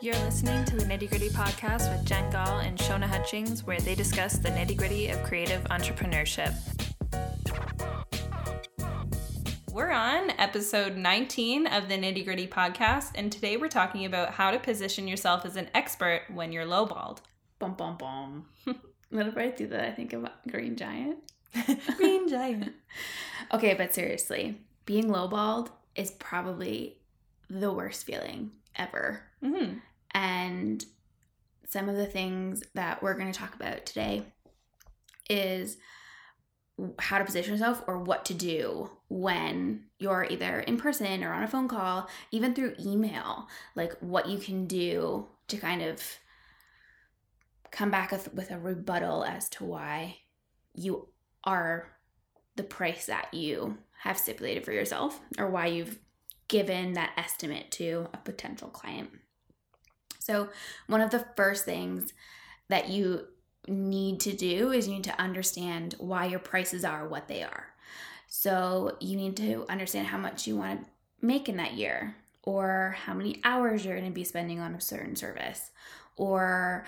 You're listening to the Nitty Gritty podcast with Jenn Gall and Siona Hutchings, where they discuss the nitty gritty of creative entrepreneurship. We're on episode 19 of the Nitty Gritty podcast, and today we're talking about how to position yourself as an expert when you're lowballed. Bum bum bum. Whenever I do that, I think of Green Giant. Green giant. Okay, but seriously, being lowballed is probably the worst feeling ever. hmm And some of the things that we're going to talk about today is how to position yourself or what to do when you're either in person or on a phone call, even through email, like what you can do to kind of come back with, with a rebuttal as to why you are the price that you have stipulated for yourself or why you've given that estimate to a potential client. So, one of the first things that you need to do is you need to understand why your prices are what they are. So, you need to understand how much you want to make in that year, or how many hours you're going to be spending on a certain service, or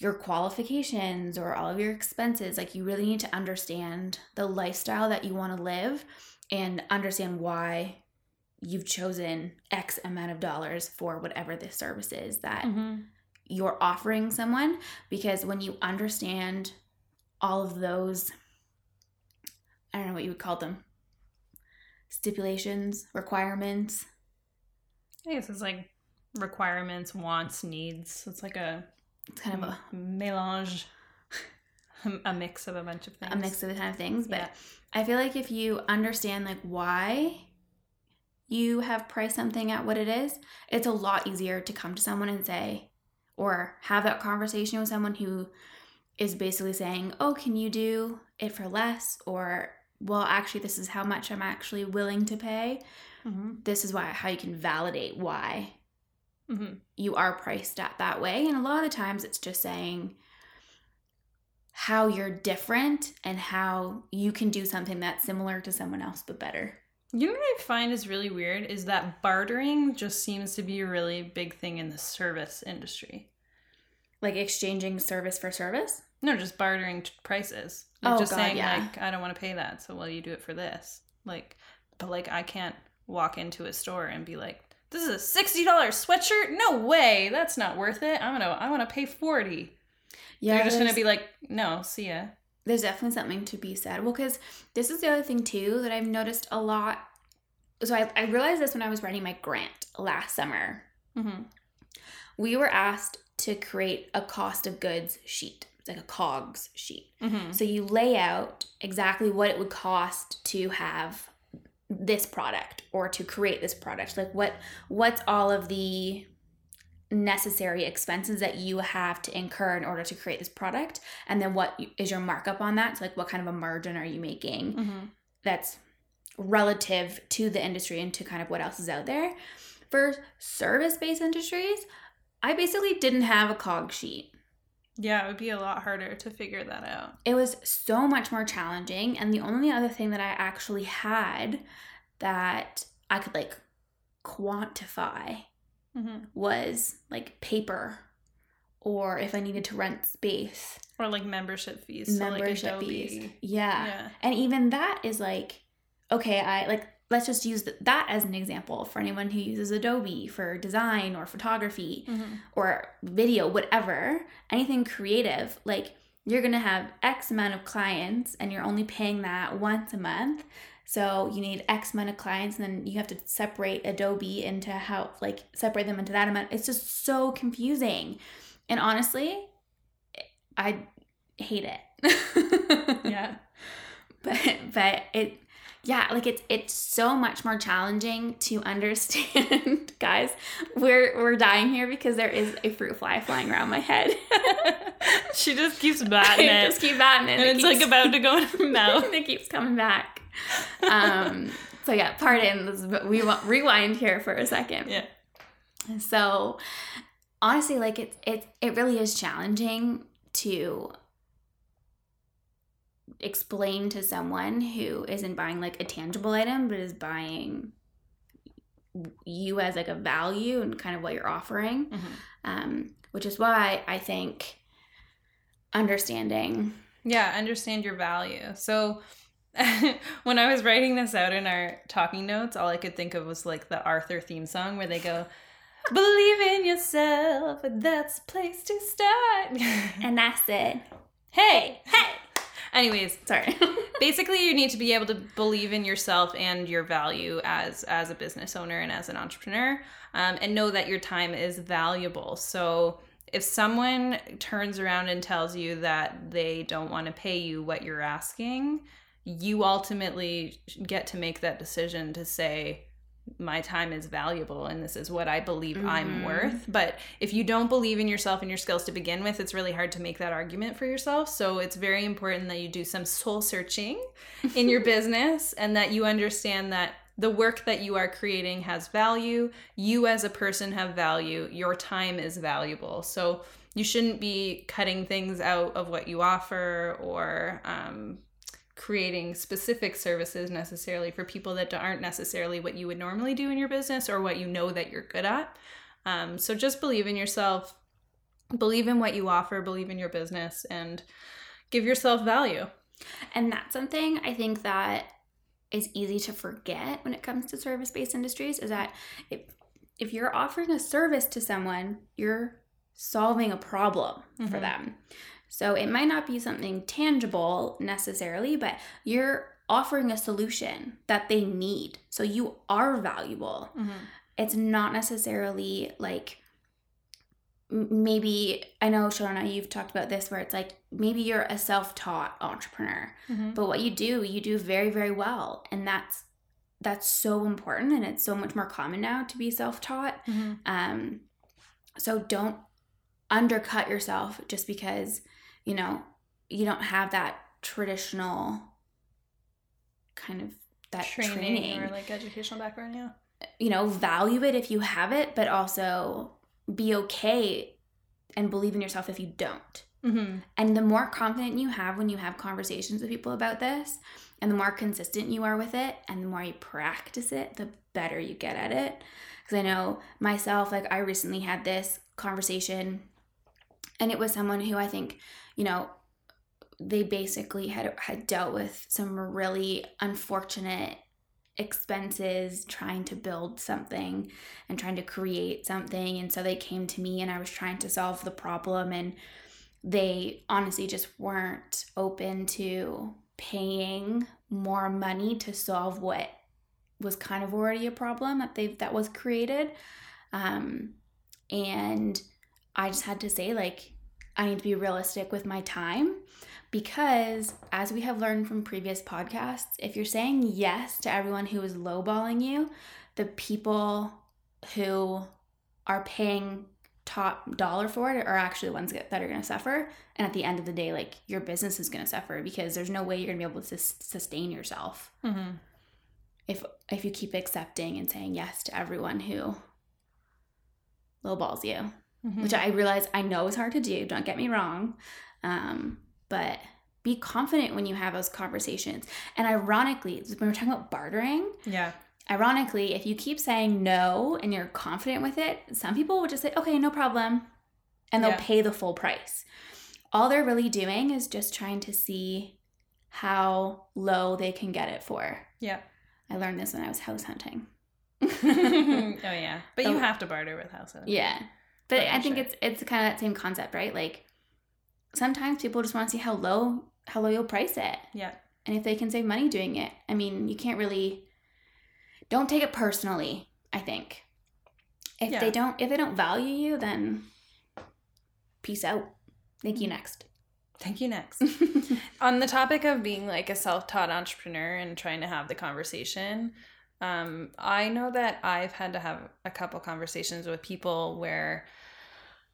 your qualifications or all of your expenses. Like, you really need to understand the lifestyle that you want to live and understand why you've chosen X amount of dollars for whatever the service is that hmm you're offering someone. Because when you understand all of those, I don't know what you would call them stipulations, requirements. I guess it's like requirements, wants, needs. It's like a It's kind of a, melange, a mix of a bunch of things. a mix of the kind of things. But Yeah. I feel like if you understand like why you have priced something at what it is, it's a lot easier to come to someone and say, or have that conversation with someone who is basically saying, Oh, can you do it for less? Or, well, actually, this is how much I'm actually willing to pay. hmm This is why how you can validate why hmm you are priced at that way. And a lot of the times it's just saying how you're different and how you can do something that's similar to someone else but better. You know what I find is really weird is that bartering just seems to be a really big thing in the service industry. Like exchanging service for service. No, just bartering t- prices. Like Oh, just God, saying yeah. like I don't want to pay that, so well you do it for this. Like but like I can't walk into a store and be like, This is a sixty dollar sweatshirt? No way. That's not worth it. I'm gonna I wanna pay forty. Yeah, They're just gonna be like, No, see ya. There's definitely something to be said. Well, because this is the other thing too that I've noticed a lot. So I, I realized this when I was writing my grant last summer. hmm We were asked to create a cost of goods sheet. It's like a COGS sheet. hmm So you lay out exactly what it would cost to have this product or to create this product. Like what what's all of the necessary expenses that you have to incur in order to create this product and then what is your markup on that? So like what kind of a margin are you making hmm that's relative to the industry and to kind of what else is out there. For service-based industries, I basically didn't have a cog sheet. Yeah, it would be a lot harder to figure that out. it was so much more challenging and the only other thing that i actually had that i could like quantify hmm was like paper or if i needed to rent space Or like membership fees. so, like, membership Adobe. fees yeah. Yeah. and even that is like okay i like let's just use that as an example for anyone who uses adobe for design or photography hmm or video, whatever, anything creative, like you're gonna have X amount of clients and you're only paying that once a month. So you need X amount of clients, and then you have to separate Adobe into how, like, separate them into that amount. It's just so confusing. And honestly, I hate it. Yeah. but but it yeah like it's it's so much more challenging to understand guys we're we're dying here because there is a fruit fly flying around my head she just keeps batting I it. just keep batting it and It it's like about to go in her mouth. it keeps coming back um so yeah pardon is- we want rewind here for a second Yeah. so honestly like it's it it really is challenging to explain to someone who isn't buying like a tangible item but is buying you as like a value and kind of what you're offering Mhm. um, which is why i think understanding Yeah, understand your value. So when I was writing this out in our talking notes, all I could think of was like the Arthur theme song where they go, Believe in yourself, that's place to start. and that's it hey! hey Anyways, sorry basically you need to be able to believe in yourself and your value as as a business owner and as an entrepreneur um, and know that your time is valuable so if someone turns around and tells you that they don't want to pay you what you're asking you ultimately get to make that decision to say my time is valuable and this is what I believe I'm Mhm. worth. But if you don't believe in yourself and your skills to begin with, it's really hard to make that argument for yourself. So it's very important that you do some soul searching in your business and that you understand that the work that you are creating has value. You as a person have value. Your time is valuable. So you shouldn't be cutting things out of what you offer or um, creating specific services necessarily for people that aren't necessarily what you would normally do in your business or what you know that you're good at. Um, so just believe in yourself, believe in what you offer, believe in your business, and give yourself value. And that's something I think that is easy to forget when it comes to service-based industries is that if if you're offering a service to someone, you're solving a problem for Mhm. them. So it might not be something tangible necessarily, but you're offering a solution that they need. So you are valuable. It's not necessarily like maybe I know Siona, you've talked about this where it's like maybe you're a self-taught entrepreneur Mhm. but what you do you do very very well and that's that's so important and it's so much more common now to be self-taught Mhm. um so don't undercut yourself just because you know you don't have that traditional kind of that training, training, or like educational background, yeah. you know value it if you have it but also be okay and believe in yourself if you don't Mm-hmm. and the more confident you have when you have conversations with people about this, and the more consistent you are with it, and the more you practice it, the better you get at it. Because I know myself, like I recently had this conversation, and it was someone who I think, you know, they basically had had dealt with some really unfortunate expenses trying to build something and trying to create something. And so they came to me and I was trying to solve the problem. And they honestly just weren't open to paying more money to solve what was kind of already a problem that they that was created. Um and i just had to say like i need to be realistic with my time because as we have learned from previous podcasts if you're saying yes to everyone who is lowballing you the people who are paying top dollar for it are actually the ones that are going to suffer. And at the end of the day like your business is going to suffer because there's no way you're going to be able to sustain yourself. Mm-hmm. if if you keep accepting and saying yes to everyone who lowballs you Mm-hmm. which i realize i know is hard to do don't get me wrong um, but be confident when you have those conversations and ironically when we're talking about bartering yeah. ironically, if you keep saying no and you're confident with it, some people will just say, okay, no problem. And they'll Yeah. pay the full price. All they're really doing is just trying to see how low they can get it for. Yeah. I learned this when I was house hunting. oh yeah. But you Oh. have to barter with houses. yeah. But I think sure. it's it's kind of that same concept, right? Like sometimes people just want to see how low how low you'll price it. Yeah. and if they can save money doing it i mean you can't really don't take it personally i think if Yeah. they don't if they don't value you then peace out thank you mm-hmm. next Thank you next. on the topic of being like a self-taught entrepreneur and trying to have the conversation um, i know that i've had to have a couple conversations with people where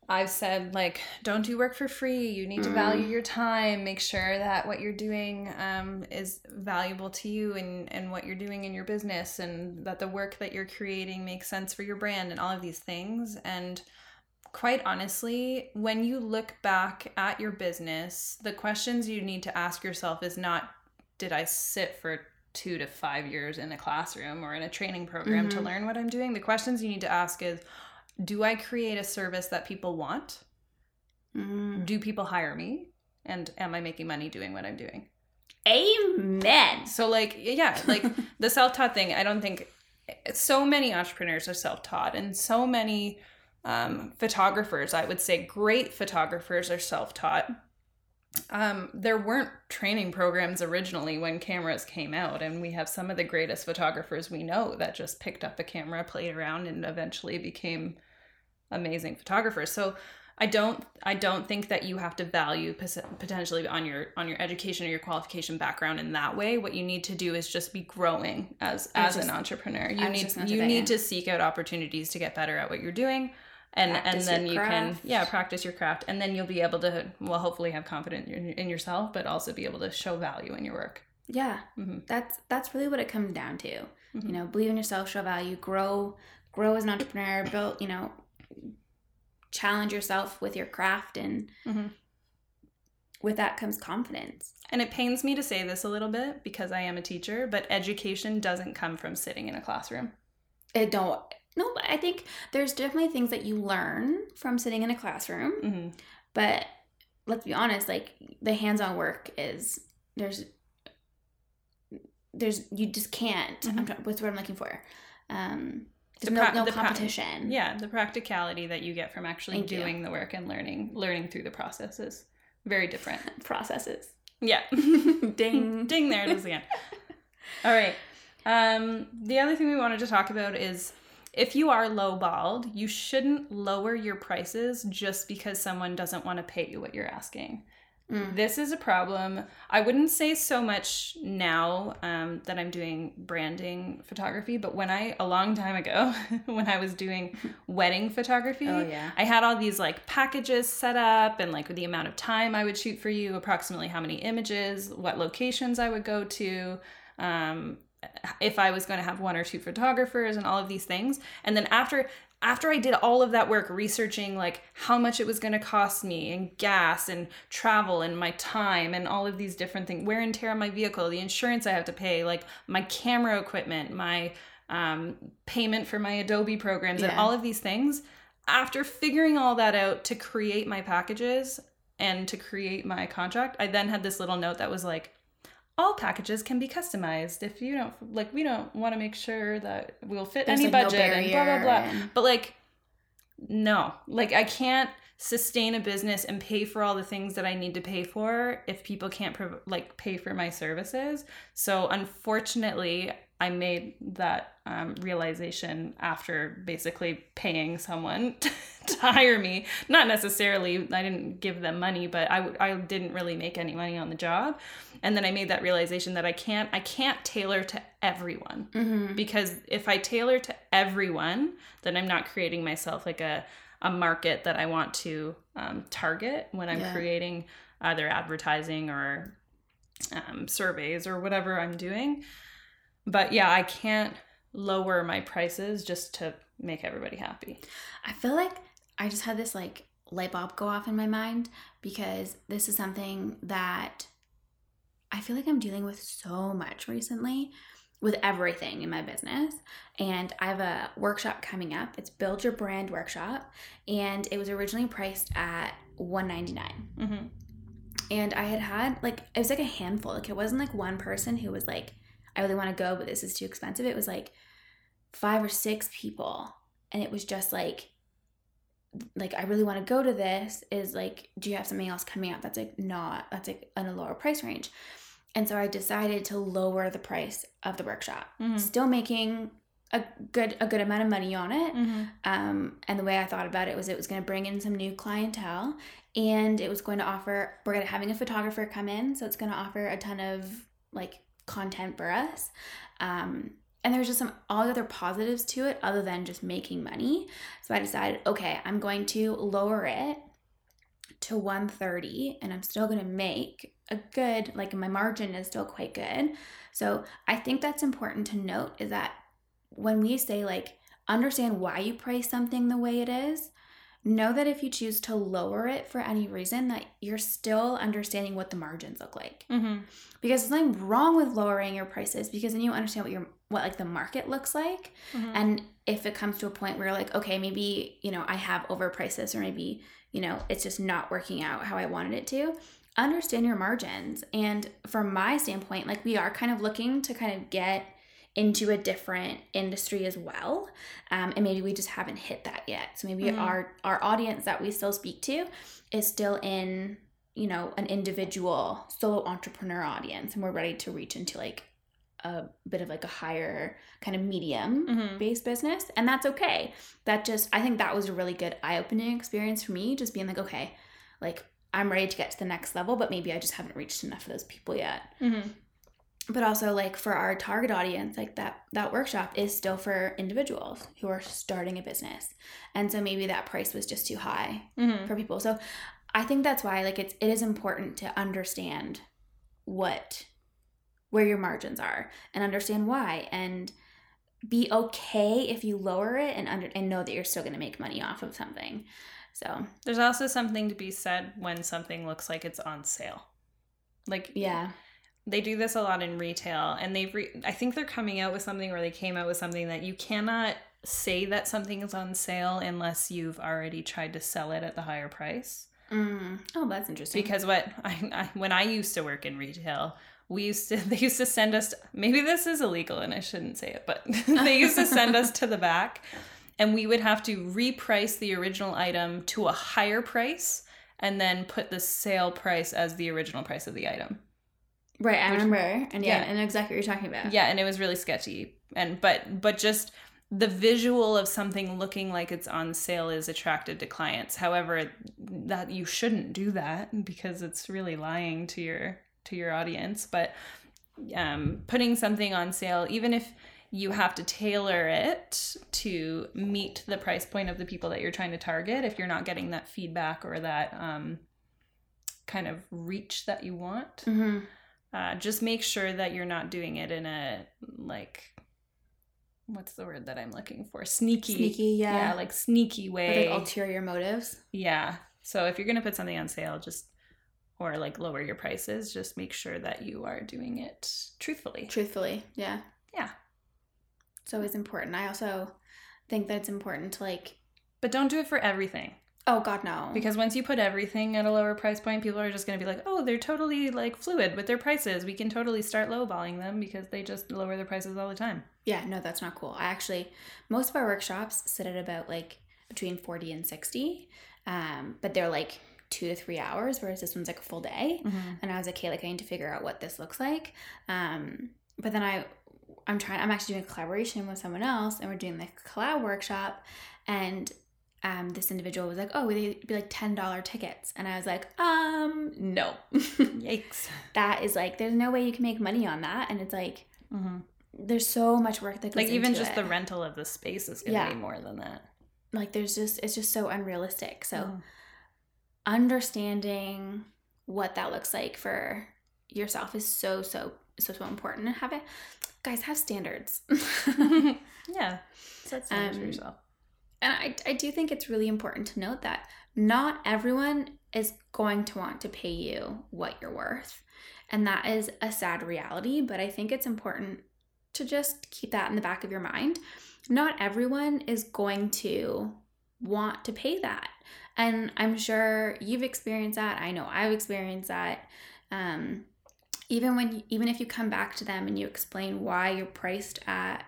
i've said like don't do work for free. You need to Mm. value your time. Make sure that what you're doing um, is valuable to you and, and what you're doing in your business and that the work that you're creating makes sense for your brand and all of these things. And quite honestly, when you look back at your business, the questions you need to ask yourself is not, did I sit for two to five years in a classroom or in a training program to Mhm. learn what I'm doing. The questions you need to ask is do I create a service that people want? Mm. Do people hire me? And am I making money doing what I'm doing? Amen. So, like, yeah, like the self taught thing, I don't think so many entrepreneurs are self taught, and so many um, photographers, I would say great photographers, are self taught. Um, there weren't training programs originally when cameras came out, and we have some of the greatest photographers we know that just picked up a camera, played around, and eventually became amazing photographers. So I don't I don't think that you have to value potentially on your on your education or your qualification background in that way. What you need to do is just be growing as as an just- entrepreneur. I You need just gonna say you need to seek out opportunities to get better at what you're doing. And Practice and then you can yeah practice your craft and then you'll be able to well hopefully have confidence in, in yourself but also be able to show value in your work. Yeah, Mhm. that's that's really what it comes down to. Mhm. You know, believe in yourself, show value, grow, grow as an entrepreneur, build. You know, challenge yourself with your craft, and Mhm. with that comes confidence. And it pains me to say this a little bit because I am a teacher, but education doesn't come from sitting in a classroom. It don't. No, but I think there's definitely things that you learn from sitting in a classroom. hmm But let's be honest, like the hands-on work is there's there's you just can't. I'm Mhm. trying, what's what I'm looking for? Um, there's no, pra- no the pra- competition. Yeah, the practicality that you get from actually Thank you. doing the work and learning learning through the process is very different. processes. Yeah. Ding. Ding there it is again. All right. Um the other thing we wanted to talk about is if you are lowballed, you shouldn't lower your prices just because someone doesn't want to pay you what you're asking. Mm. This is a problem. I wouldn't say so much now um, that I'm doing branding photography, but when I, a long time ago, when I was doing wedding photography, Oh yeah. I had all these like packages set up and like the amount of time I would shoot for you, approximately how many images, what locations I would go to, um, if I was going to have one or two photographers and all of these things. And then after after I did all of that work researching like how much it was going to cost me and gas and travel and my time and all of these different things, wear and tear on my vehicle, the insurance I have to pay, like my camera equipment, my um, payment for my Adobe programs and all of these things. After figuring all that out to create my packages and to create my contract, I then had this little note that was like, all packages can be customized if you don't like we don't want to make sure that we'll fit There's, any like, no budget and blah blah blah. and- but like no. Like i can't sustain a business and pay for all the things that i need to pay for if people can't prov- like pay for my services. So unfortunately i made that um, realization after basically paying someone to hire me not necessarily i didn't give them money but I, I didn't really make any money on the job and then i made that realization that i can't i can't tailor to everyone Mhm. because if I tailor to everyone, then I'm not creating myself like a a market that I want to um, target when I'm Yeah. creating either advertising or um, surveys or whatever I'm doing. But yeah, I can't lower my prices just to make everybody happy. I feel like I just had this like light bulb go off in my mind because this is something that I feel like I'm dealing with so much recently with everything in my business. And I have a workshop coming up. It's Build Your Brand Workshop. And it was originally priced at 199. Mm-hmm. And I had had like, it was like a handful. Like, it wasn't like one person who was like, I really want to go, but this is too expensive. It was like five or six people. And it was just like, like I really want to go to this is like do you have something else coming up that's like not that's like in a lower price range and so I decided to lower the price of the workshop Mm-hmm. still making a good a good amount of money on it Mm-hmm. um, and the way I thought about it was it was going to bring in some new clientele and it was going to offer we're going to having a photographer come in so it's going to offer a ton of like content for us. Um, and there's just some all the other positives to it other than just making money. So I decided okay I'm going to lower it to 130 and I'm still going to make a good like my margin is still quite good. So I think that's important to note is that when we say like understand why you price something the way it is know that if you choose to lower it for any reason, that you're still understanding what the margins look like. Mm-hmm. Because there's nothing wrong with lowering your prices because then you understand what your what like the market looks like. Mm-hmm. And if it comes to a point where you're like, okay, maybe, you know, I have overpriced this or maybe, you know, it's just not working out how I wanted it to, understand your margins. And from my standpoint, like we are kind of looking to kind of get into a different industry as well um, and maybe we just haven't hit that yet so maybe Mhm. our our audience that we still speak to is still in you know an individual solo entrepreneur audience and we're ready to reach into like a bit of like a higher kind of medium Mhm. based business and that's okay that just i think that was a really good eye-opening experience for me just being like okay like i'm ready to get to the next level but maybe i just haven't reached enough of those people yet Mm-hmm. But also like for our target audience like that that workshop is still for individuals who are starting a business. And so maybe that price was just too high Mm-hmm. for people. So i think that's why like it's it is important to understand what where your margins are and understand why. And be okay if you lower it and under and know that you're still going to make money off of something. So There's also something to be said when something looks like it's on sale. Like yeah they do this a lot in retail and they've re- i think they're coming out with something where they came out with something that you cannot say that something is on sale unless you've already tried to sell it at the higher price. Mm. oh that's interesting. Because what I, I when i used to work in retail we used to they used to send us maybe this is illegal and i shouldn't say it but they used to send us to the back and we would have to reprice the original item to a higher price and then put the sale price as the original price of the item right i remember. And yeah, yeah. and exactly what you're talking about. Yeah and it was really sketchy. And but but just the visual of something looking like it's on sale is attracted to clients. However that you shouldn't do that because it's really lying to your to your audience. But um, putting something on sale even if you have to tailor it to meet the price point of the people that you're trying to target if you're not getting that feedback or that um, kind of reach that you want hmm uh, just make sure that you're not doing it in a like what's the word that i'm looking for? Sneaky. Sneaky yeah, yeah like sneaky With, way. like ulterior motives. Yeah. So if you're gonna put something on sale just or like lower your prices just make sure that you are doing it truthfully. Truthfully yeah. Yeah. it's always important. I also think that it's important to like but don't do it for everything oh god no because once you put everything at a lower price point people are just going to be like oh they're totally like fluid with their prices we can totally start lowballing them because they just lower their prices all the time yeah no that's not cool i actually most of our workshops sit at about like between 40 and 60 um but they're like two to three hours whereas this one's like a full day and I was like, okay, like I need to figure out what this looks like. Um, but then I, I'm trying. I'm actually doing a collaboration with someone else, and we're doing the collab workshop. And um, this individual was like, oh, they'd be like ten dollar tickets, and I was like, um, no, yikes that is like, there's no way you can make money on that, and it's like, mm-hmm. there's so much work that goes like even just it. the rental of the space is gonna Yeah. be more than that like there's just it's just so unrealistic. So Mm. understanding what that looks like for yourself is so so so so important and have it guys have standards yeah set standards for Um, yourself and I, I do think it's really important to note that not everyone is going to want to pay you what you're worth. And that is a sad reality but i think it's important to just keep that in the back of your mind. Not everyone is going to want to pay that. And i'm sure you've experienced that. I know i've experienced that. Um, even when even if you come back to them and you explain why you're priced at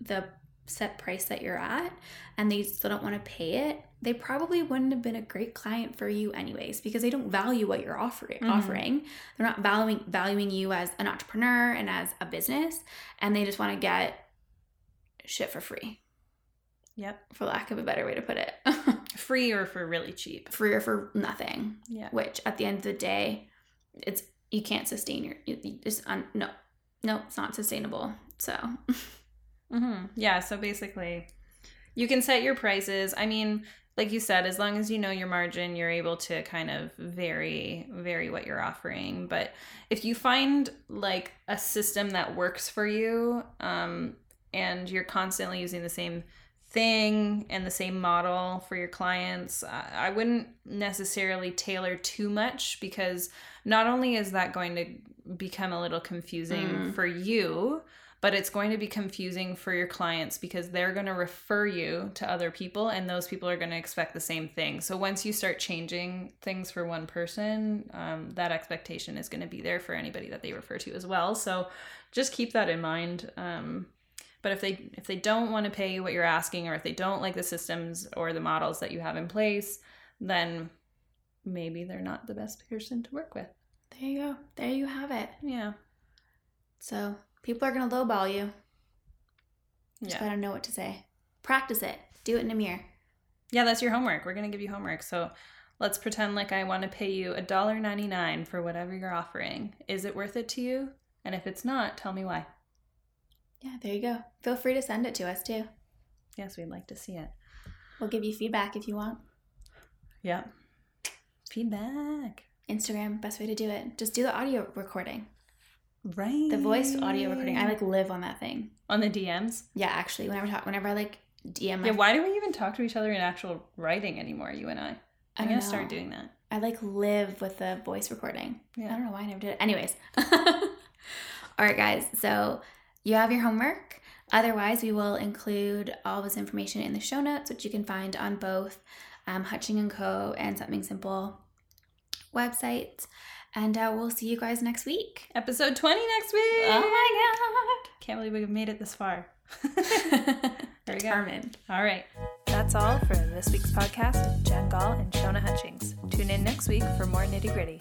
the set price that you're at and they still don't want to pay it they probably wouldn't have been a great client for you anyways because they don't value what you're offering Mhm. offering. They're not valuing valuing you as an entrepreneur and as a business and they just want to get shit for free. Yep. For lack of a better way to put it. Free or for really cheap. Free or for nothing. Yeah. Which at the end of the day it's you can't sustain your you- you- it's un, no no it's not sustainable. So hmm Yeah, so basically, you can set your prices. I mean, like you said, as long as you know your margin, you're able to kind of vary vary what you're offering. But if you find like a system that works for you, um, and you're constantly using the same thing and the same model for your clients, I I wouldn't necessarily tailor too much because not only is that going to become a little confusing Mm. for you, but it's going to be confusing for your clients because they're going to refer you to other people and those people are going to expect the same thing. So once you start changing things for one person, um, that expectation is going to be there for anybody that they refer to as well. So just keep that in mind. Um, but if they if they don't want to pay you what you're asking or if they don't like the systems or the models that you have in place, then maybe they're not the best person to work with. There you go. There you have it. Yeah. So people are gonna lowball you. Just Yeah. gotta know what to say. Practice it. Do it in a mirror. Yeah, that's your homework. We're gonna give you homework. So let's pretend like I want to pay you $1.99 for whatever you're offering. Is it worth it to you? And if it's not, tell me why. Yeah, there you go. Feel free to send it to us too. Yes, we'd like to see it. We'll give you feedback if you want. Yeah. Feedback. Instagram, best way to do it. Just do the audio recording. Right. The voice audio recording. I like live on that thing. on the DMs. Yeah, actually, whenever talk, whenever I like DM my Yeah, why do we even talk to each other in actual writing anymore, you and I? I I'm don't gonna start doing that. I like live with the voice recording. Yeah. I don't know why I never did it. Anyways. all right, guys. So you have your homework. Otherwise, we will include all this information in the show notes, which you can find on both um, Hutching and Co. and Something Simple websites. And uh, we'll see you guys next week. Episode 20 next week. Oh my God. Can't believe we've made it this far. There we go. Determined. All right. That's all for this week's podcast with Jenn Gall and Siona Hutchings. Tune in next week for more nitty gritty.